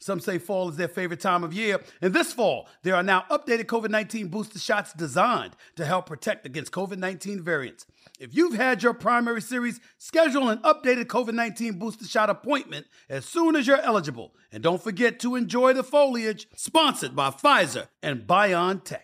Some say fall is their favorite time of year. And this fall, there are now updated COVID 19 booster shots designed to help protect against COVID 19 variants. If you've had your primary series, schedule an updated COVID 19 booster shot appointment as soon as you're eligible. And don't forget to enjoy the foliage, sponsored by Pfizer and BioNTech.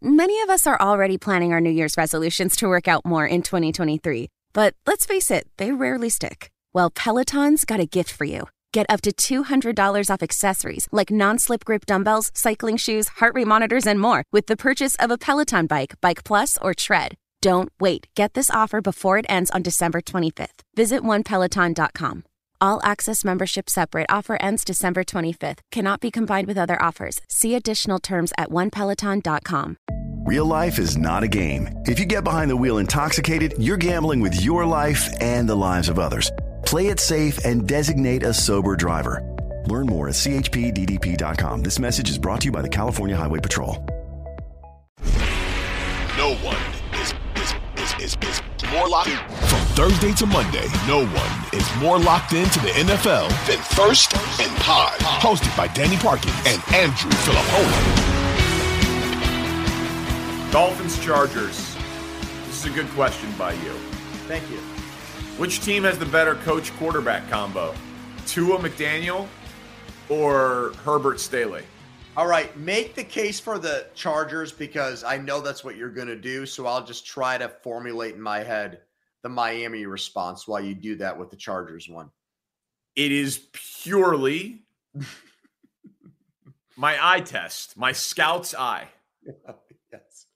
Many of us are already planning our New Year's resolutions to work out more in 2023. But let's face it, they rarely stick. Well, Peloton's got a gift for you. Get up to $200 off accessories like non slip grip dumbbells, cycling shoes, heart rate monitors, and more with the purchase of a Peloton bike, Bike Plus, or Tread. Don't wait. Get this offer before it ends on December 25th. Visit onepeloton.com. All access membership separate offer ends December 25th. Cannot be combined with other offers. See additional terms at onepeloton.com. Real life is not a game. If you get behind the wheel intoxicated, you're gambling with your life and the lives of others. Play it safe and designate a sober driver. Learn more at chpddp.com. This message is brought to you by the California Highway Patrol. No one is is is is, is more locked from Thursday to Monday. No one is more locked into the NFL than First and Pod, hosted by Danny Parkin and Andrew Fillipponi. Dolphins Chargers. This is a good question by you. Thank you. Which team has the better coach quarterback combo? Tua McDaniel or Herbert Staley? All right, make the case for the Chargers because I know that's what you're going to do. So I'll just try to formulate in my head the Miami response while you do that with the Chargers one. It is purely my eye test, my scout's eye. yes.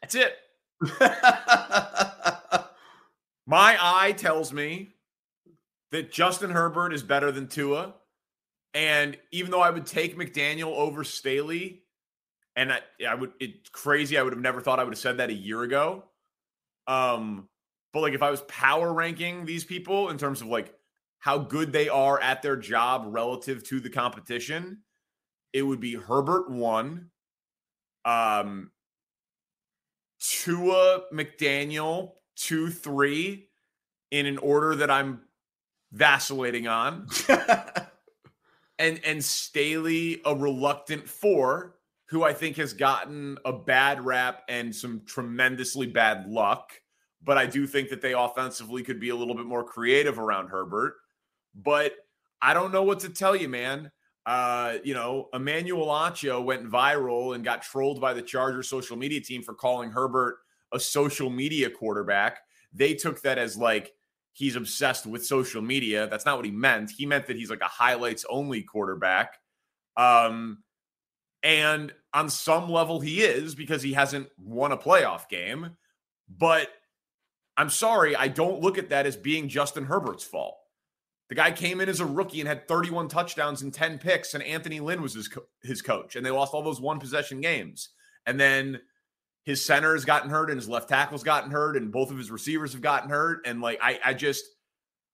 That's it. my eye tells me that Justin Herbert is better than Tua. And even though I would take McDaniel over Staley, and I, I would, it's crazy. I would have never thought I would have said that a year ago. Um, but like if I was power ranking these people in terms of like how good they are at their job relative to the competition, it would be Herbert one, um, Tua McDaniel two, three, in an order that I'm vacillating on. and and Staley a reluctant four, who I think has gotten a bad rap and some tremendously bad luck. But I do think that they offensively could be a little bit more creative around Herbert. But I don't know what to tell you, man. Uh, you know, Emmanuel Acho went viral and got trolled by the Charger social media team for calling Herbert a social media quarterback. They took that as like he's obsessed with social media. That's not what he meant. He meant that he's like a highlights only quarterback. Um, and on some level, he is because he hasn't won a playoff game. But I'm sorry, I don't look at that as being Justin Herbert's fault. The guy came in as a rookie and had 31 touchdowns and 10 picks, and Anthony Lynn was his, co- his coach, and they lost all those one possession games. And then his center has gotten hurt and his left tackle's gotten hurt and both of his receivers have gotten hurt. And like i i just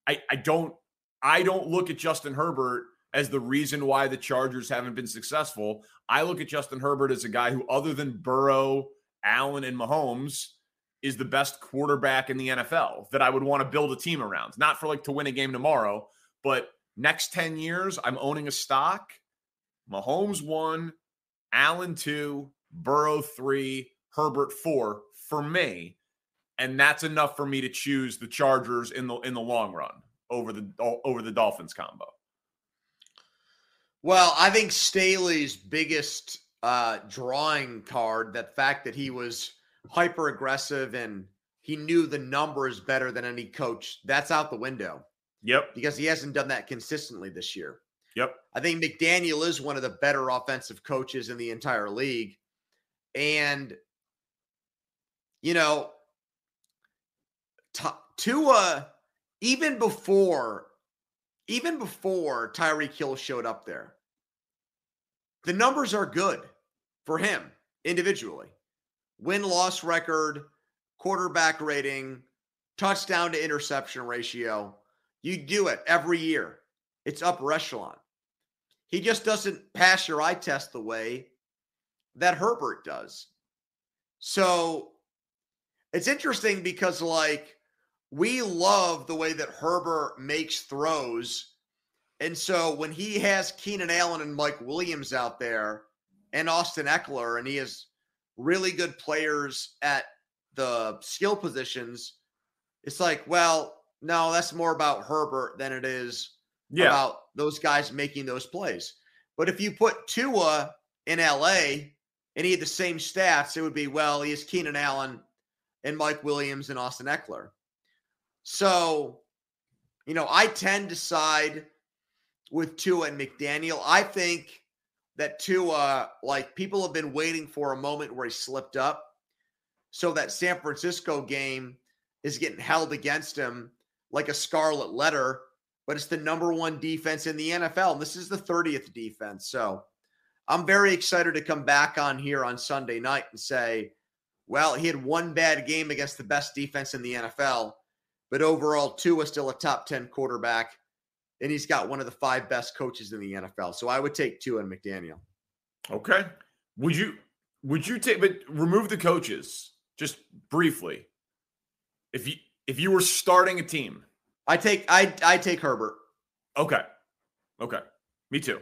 i i don't i don't look at justin herbert as the reason why the chargers haven't been successful. I look at justin herbert as a guy who other than burrow allen and mahomes is the best quarterback in the nfl that i would want to build a team around. Not for like to win a game tomorrow but next 10 years i'm owning a stock. Mahomes one, Allen two, Burrow three, Herbert four for me, and that's enough for me to choose the Chargers in the in the long run over the over the Dolphins combo. Well, I think Staley's biggest uh, drawing card, that fact that he was hyper aggressive and he knew the numbers better than any coach, that's out the window. Yep. Because he hasn't done that consistently this year. Yep. I think McDaniel is one of the better offensive coaches in the entire league. And, you know, Tua, even before, even before Tyreek Hill showed up there, the numbers are good for him individually. Win loss record, quarterback rating, touchdown to interception ratio. You do it every year. It's upper echelon. He just doesn't pass your eye test the way that Herbert does. So it's interesting because, like, we love the way that Herbert makes throws. And so when he has Keenan Allen and Mike Williams out there and Austin Ekeler, and he has really good players at the skill positions, it's like, well, no, that's more about Herbert than it is yeah. about those guys making those plays. But if you put Tua in LA and he had the same stats, it would be, well, he has Keenan Allen and Mike Williams and Austin Ekeler. So, you know, I tend to side with Tua and McDaniel. I think that Tua, like people have been waiting for a moment where he slipped up. So that San Francisco game is getting held against him like a scarlet letter, but it's the number one defense in the NFL. And this is the 30th defense. So I'm very excited to come back on here on Sunday night and say, well, he had one bad game against the best defense in the NFL, but overall, Tua is still a top 10 quarterback and he's got one of the five best coaches in the NFL. So I would take Tua and McDaniel. Okay. Would you would you take but remove the coaches just briefly? If you if you were starting a team, I take I I take Herbert. Okay. Okay. Me too.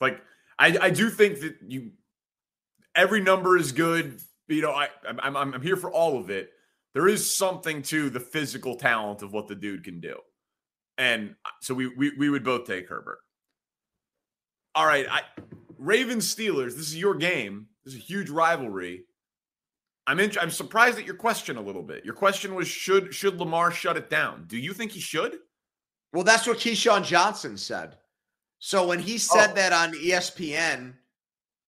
Like I I do think that you every number is good. You know, I I'm I'm here for all of it. There is something to the physical talent of what the dude can do. And uh, so we we, we would both take Herbert. All right, I Ravens Steelers. This is your game. This is a huge rivalry. I'm in, I'm surprised at your question a little bit. Your question was should should Lamar shut it down? Do you think he should? Well, that's what Keyshawn Johnson said. So when he said oh. that on ESPN,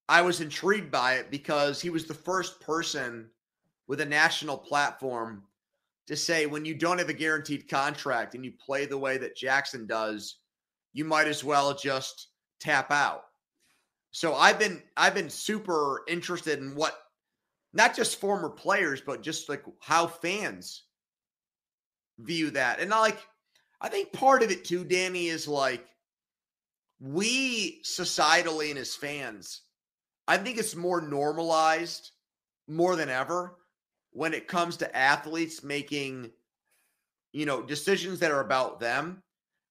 I was intrigued by it because he was the first person with a national platform to say when you don't have a guaranteed contract and you play the way that Jackson does, you might as well just tap out. So I've been I've been super interested in what not just former players, but just like how fans view that. And like I think part of it too, Danny, is like we societally and as fans, I think it's more normalized more than ever when it comes to athletes making, you know, decisions that are about them.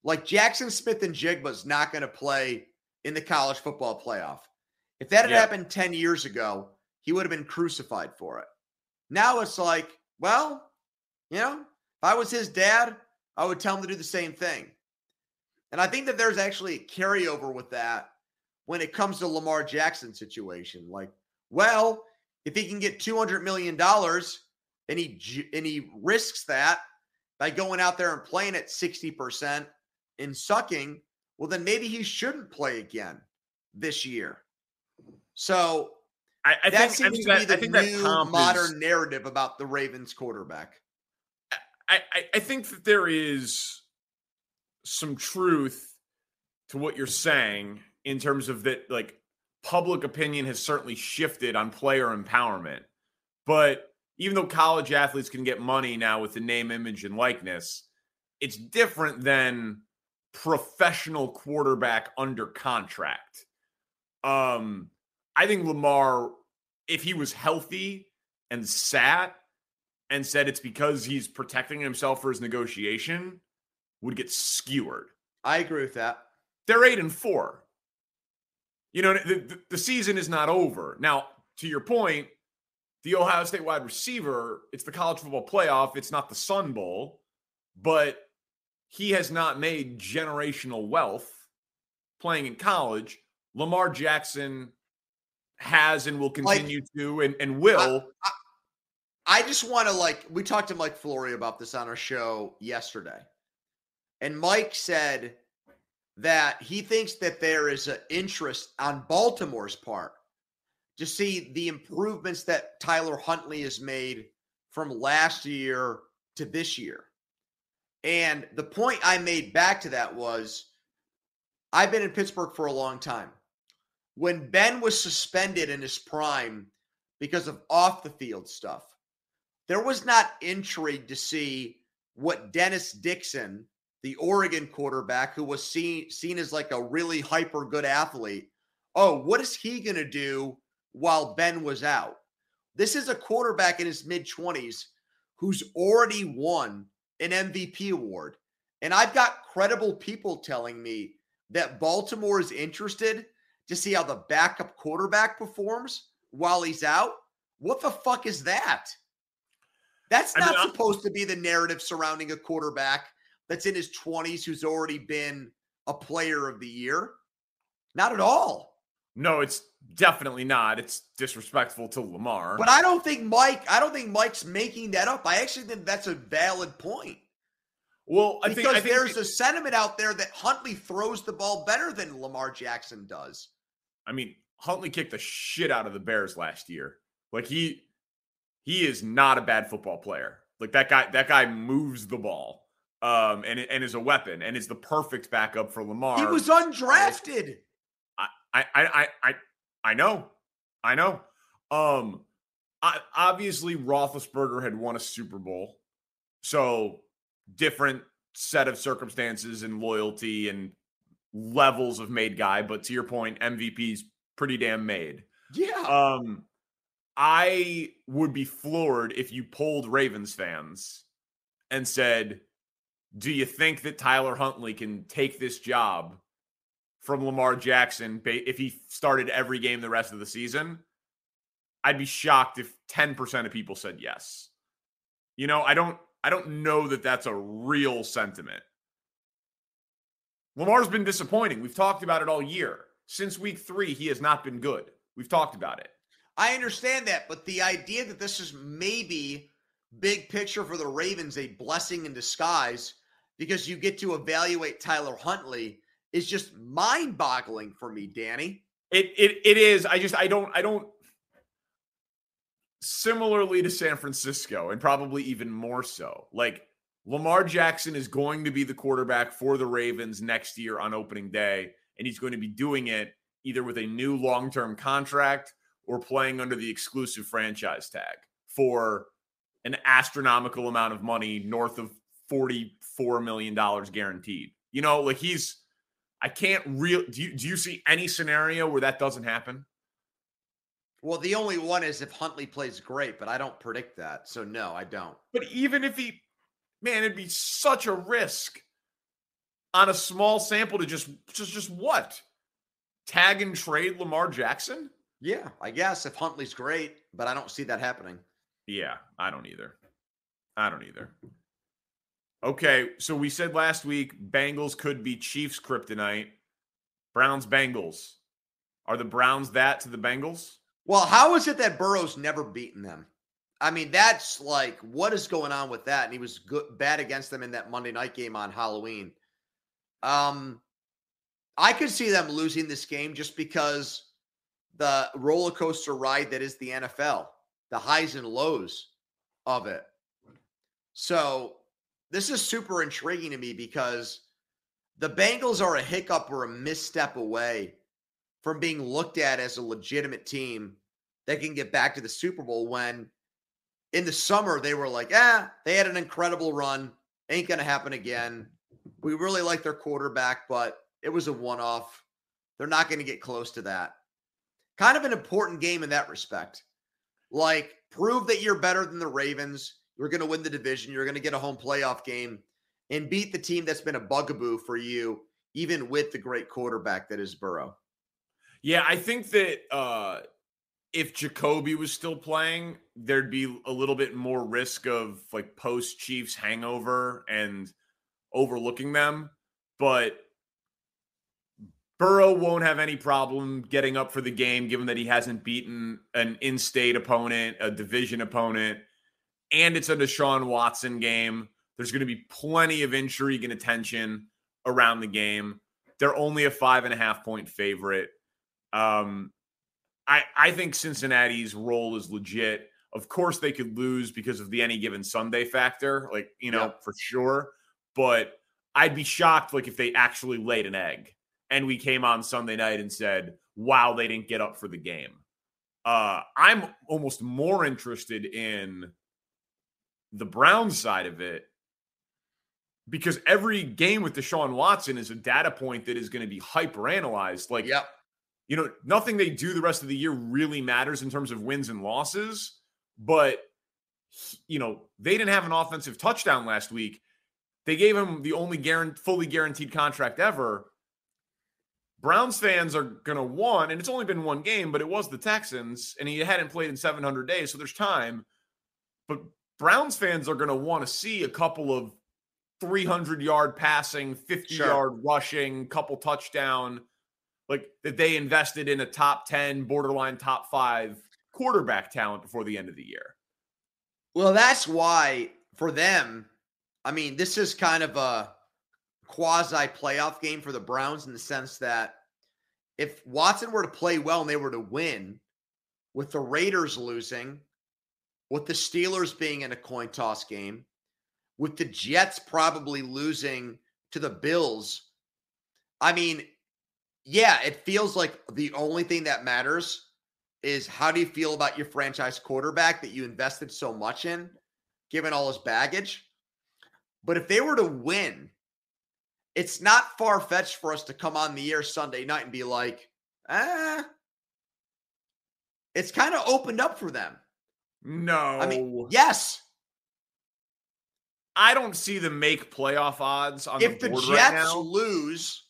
Like Jaxon Smith-Njigba's not going to play in the college football playoff. If that had yeah. happened 10 years ago, he would have been crucified for it. Now it's like, well, you know, if I was his dad, I would tell him to do the same thing. And I think that there's actually a carryover with that when it comes to Lamar Jackson situation. Like, well, if he can get $200 million and he and he risks that by going out there and playing at 60% and sucking, well then maybe he shouldn't play again this year. So I, I that think, seems to that, be the new modern is, narrative about the Ravens quarterback. I, I, I think that there is some truth to what you're saying in terms of that, like public opinion has certainly shifted on player empowerment. But even though college athletes can get money now with the name, image, and likeness, it's different than professional quarterback under contract. Um, I think Lamar, if he was healthy and sat and said it's because he's protecting himself for his negotiation, would get skewered. I agree with that. They're eight and four. You know, the, the, season is not over. Now, to your point, the Ohio State wide receiver, it's the college football playoff, it's not the Sun Bowl, but he has not made generational wealth playing in college. Lamar Jackson has and will continue like, to and, and will. I, I, I just want to like we talked to Mike Florio about this on our show yesterday. And Mike said that he thinks that there is an interest on Baltimore's part to see the improvements that Tyler Huntley has made from last year to this year. And the point I made back to that was I've been in Pittsburgh for a long time. When Ben was suspended in his prime because of off the field stuff, there was not intrigue to see what Dennis Dixon, the Oregon quarterback, who was seen, seen as like a really hyper good athlete, oh, what is he going to do while Ben was out? This is a quarterback in his mid 20s who's already won an MVP award. And I've got credible people telling me that Baltimore is interested to see how the backup quarterback performs while he's out. What the fuck is that? That's not I mean, supposed to be the narrative surrounding a quarterback that's in his 20s who's already been a player of the year. Not at all. No, it's definitely not. It's disrespectful to Lamar. But I don't think Mike, I don't think Mike's making that up. I actually think that's a valid point. Well, I because think, there's a sentiment out there that Huntley throws the ball better than Lamar Jackson does. I mean, Huntley kicked the shit out of the Bears last year. Like he he is not a bad football player. Like that guy that guy moves the ball. Um and and is a weapon and is the perfect backup for Lamar. He was undrafted. I I I I I know. I know. Um I, obviously Roethlisberger had won a Super Bowl. So different set of circumstances and loyalty and levels of made guy. But to your point, MVP's pretty damn made. Yeah. Um, I would be floored if you polled Ravens fans and said, "Do you think that Tyler Huntley can take this job from Lamar Jackson if he started every game the rest of the season?" I'd be shocked if 10% of people said yes. You know, I don't I don't know that that's a real sentiment. Lamar's been disappointing. We've talked about it all year. Since week three, he has not been good. We've talked about it. I understand that, but the idea that this is maybe big picture for the Ravens a blessing in disguise because you get to evaluate Tyler Huntley is just mind-boggling for me, Danny. It it it is. I just I don't I don't similarly to San Francisco, and probably even more so. Like Lamar Jackson is going to be the quarterback for the Ravens next year on opening day, and he's going to be doing it either with a new long term contract or playing under the exclusive franchise tag for an astronomical amount of money, north of $44 million guaranteed. You know, like he's, I can't real. Do you, do you see any scenario where that doesn't happen? Well, the only one is if Huntley plays great, but I don't predict that. So no, I don't. But even if he man, it'd be such a risk on a small sample to just just just what? Tag and trade Lamar Jackson? Yeah, I guess if Huntley's great, but I don't see that happening. Yeah, I don't either. I don't either. Okay, so we said last week Bengals could be Chiefs kryptonite. Browns Bengals. Are the Browns that to the Bengals? Well, how is it that Burrow's never beaten them? I mean, that's like what is going on with that? And he was good, bad against them in that Monday night game on Halloween. Um, I could see them losing this game just because the roller coaster ride that is the NFL, the highs and lows of it. So this is super intriguing to me because the Bengals are a hiccup or a misstep away from being looked at as a legitimate team that can get back to the Super Bowl when in the summer they were like, ah, they had an incredible run. Ain't going to happen again. We really like their quarterback, but it was a one off. They're not going to get close to that. Kind of an important game in that respect. Like, prove that you're better than the Ravens. You're going to win the division. You're going to get a home playoff game and beat the team that's been a bugaboo for you, even with the great quarterback that is Burrow. Yeah, I think that uh if Jacoby was still playing, there'd be a little bit more risk of like post Chiefs hangover and overlooking them. But Burrow won't have any problem getting up for the game, given that he hasn't beaten an in state opponent, a division opponent, and it's a Deshaun Watson game. There's going to be plenty of intrigue and attention around the game. They're only a five and a half point favorite. Um, I, I think Cincinnati's roll is legit. Of course, they could lose because of the any given Sunday factor, like, you know, for sure. But I'd be shocked, like, if they actually laid an egg and we came on Sunday night and said, wow, they didn't get up for the game. Uh, I'm almost more interested in the Brown side of it because every game with Deshaun Watson is a data point that is going to be hyper analyzed. Like, yep. you know, nothing they do the rest of the year really matters in terms of wins and losses. But, you know, they didn't have an offensive touchdown last week. They gave him the only guaranteed, fully guaranteed contract ever. Browns fans are going to want, and it's only been one game, but it was the Texans, and he hadn't played in 700 days, so there's time. But Browns fans are going to want to see a couple of 300 yard passing, 50 sure. yard rushing, couple touchdown, like that they invested in a top 10, borderline top five quarterback talent before the end of the year. Well, that's why for them, I mean, this is kind of a quasi playoff game for the Browns in the sense that if Watson were to play well and they were to win, with the Raiders losing, with the Steelers being in a coin toss game, with the Jets probably losing to the Bills, I mean, yeah, it feels like the only thing that matters is how do you feel about your franchise quarterback that you invested so much in, given all his baggage? But if they were to win it's not far fetched for us to come on the air Sunday night and be like, ah, it's kind of opened up for them. No. I mean, yes. I don't see them make playoff odds on if the, the Jets right lose,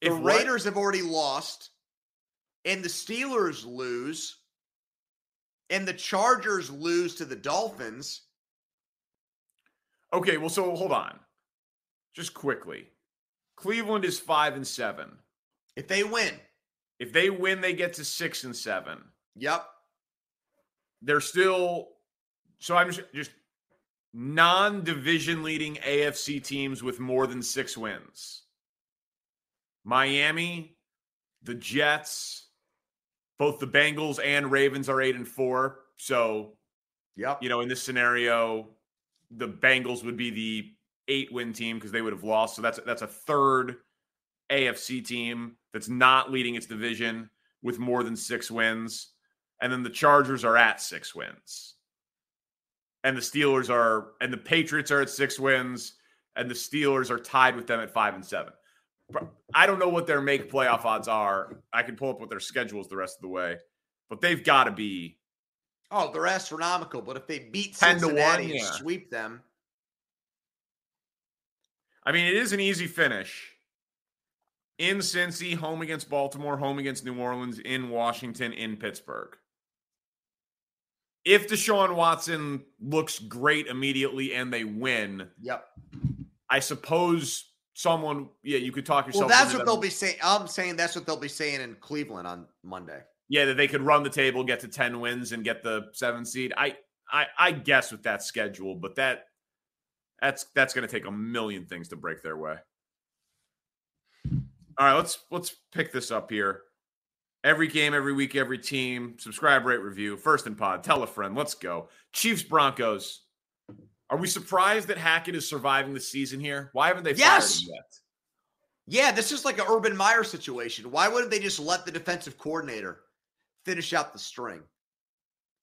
the Raiders what? have already lost, and the Steelers lose, and the Chargers lose to the Dolphins. Okay, well, so hold on. Just quickly. Cleveland is five and seven. If they win, if they win, they get to six and seven. Yep. They're still so I'm just, just non-division leading AFC teams with more than six wins. Miami, the Jets, both the Bengals and Ravens are eight and four. So, yep. You know, in this scenario, the Bengals would be the eight win team because they would have lost. So that's that's a third AFC team that's not leading its division with more than six wins. And then the Chargers are at six wins. And the Steelers are, and the Patriots are at six wins, and the Steelers are tied with them at five and seven. I don't know what their make playoff odds are. I can pull up what their schedule is the rest of the way, but they've got to be. Oh, they're astronomical. But if they beat Cincinnati 1, yeah. and sweep them, I mean, it is an easy finish. In Cincy, home against Baltimore, home against New Orleans, in Washington, in Pittsburgh. If Deshaun Watson looks great immediately and they win, yep. I suppose someone, yeah, you could talk yourself. Well, that's what them. they'll be saying. I'm saying that's what they'll be saying in Cleveland on Monday. Yeah, that they could run the table, get to ten wins, and get the seven seed. I, I, I guess with that schedule, but that that's that's going to take a million things to break their way. All right, let's let's pick this up here. Every game, every week, every team. Subscribe, rate, review. First and pod. Tell a friend. Let's go. Chiefs Broncos. Are we surprised that Hackett is surviving the season here? Why haven't they yes. fired him yet? Yeah, this is like an Urban Meyer situation. Why wouldn't they just let the defensive coordinator finish out the string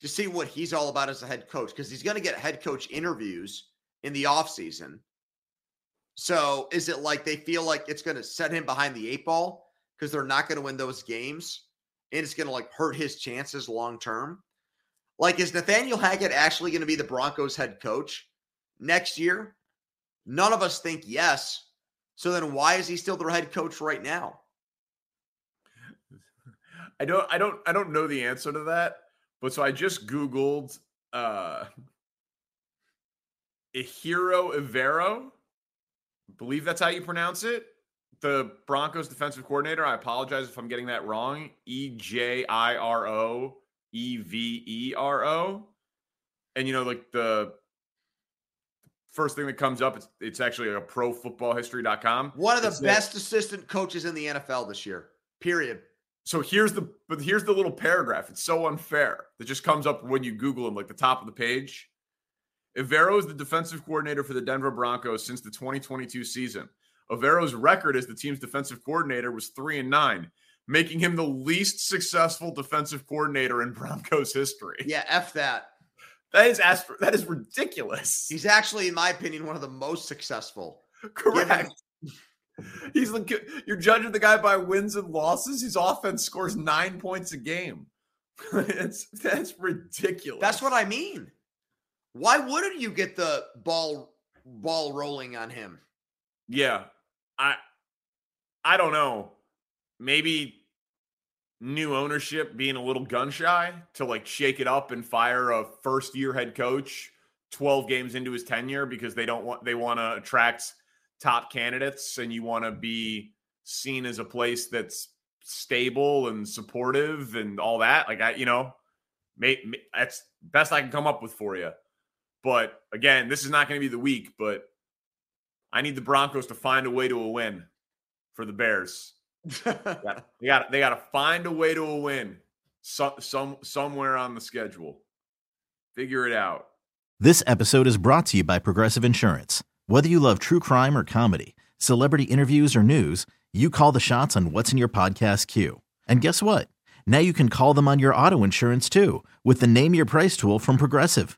to see what he's all about as a head coach? Because he's going to get head coach interviews in the offseason. So is it like they feel like it's going to set him behind the eight ball because they're not going to win those games and it's going to like hurt his chances long term? Like, is Nathaniel Hackett actually going to be the Broncos head coach next year? None of us think yes. So then why is he still their head coach right now? I don't I don't I don't know the answer to that, but so I just googled uh Ejiro Evero. I believe that's how you pronounce it. The Broncos defensive coordinator. I apologize if I'm getting that wrong. E J I R O E V E R O. And you know, like the first thing that comes up, it's it's actually a profootballhistory.com. One of the It's best assistant coaches in the NFL this year. Period. So here's the but here's the little paragraph. It's so unfair that just comes up when you Google him, like the top of the page. Evero is the defensive coordinator for the Denver Broncos since the 2022 season. Evero's record as the team's defensive coordinator was three and nine, making him the least successful defensive coordinator in Broncos history. Yeah, F that. That is astro- that is ridiculous. He's actually, in my opinion, one of the most successful. Correct. He's like you're judging the guy by wins and losses. His offense scores nine points a game. it's that's ridiculous. That's what I mean. Why wouldn't you get the ball ball rolling on him? Yeah. I I don't know. Maybe new ownership being a little gun shy to like shake it up and fire a first year head coach 12 games into his tenure because they don't want they want to attract top candidates and you want to be seen as a place that's stable and supportive and all that like i you know may, may, that's best i can come up with for you but again this is not going to be the week but i need the broncos to find a way to a win for the bears they got they got to find a way to a win so, some somewhere on the schedule figure it out This episode is brought to you by Progressive Insurance. Whether you love true crime or comedy, celebrity interviews or news, you call the shots on what's in your podcast queue. And guess what? Now you can call them on your auto insurance too with the Name Your Price tool from Progressive.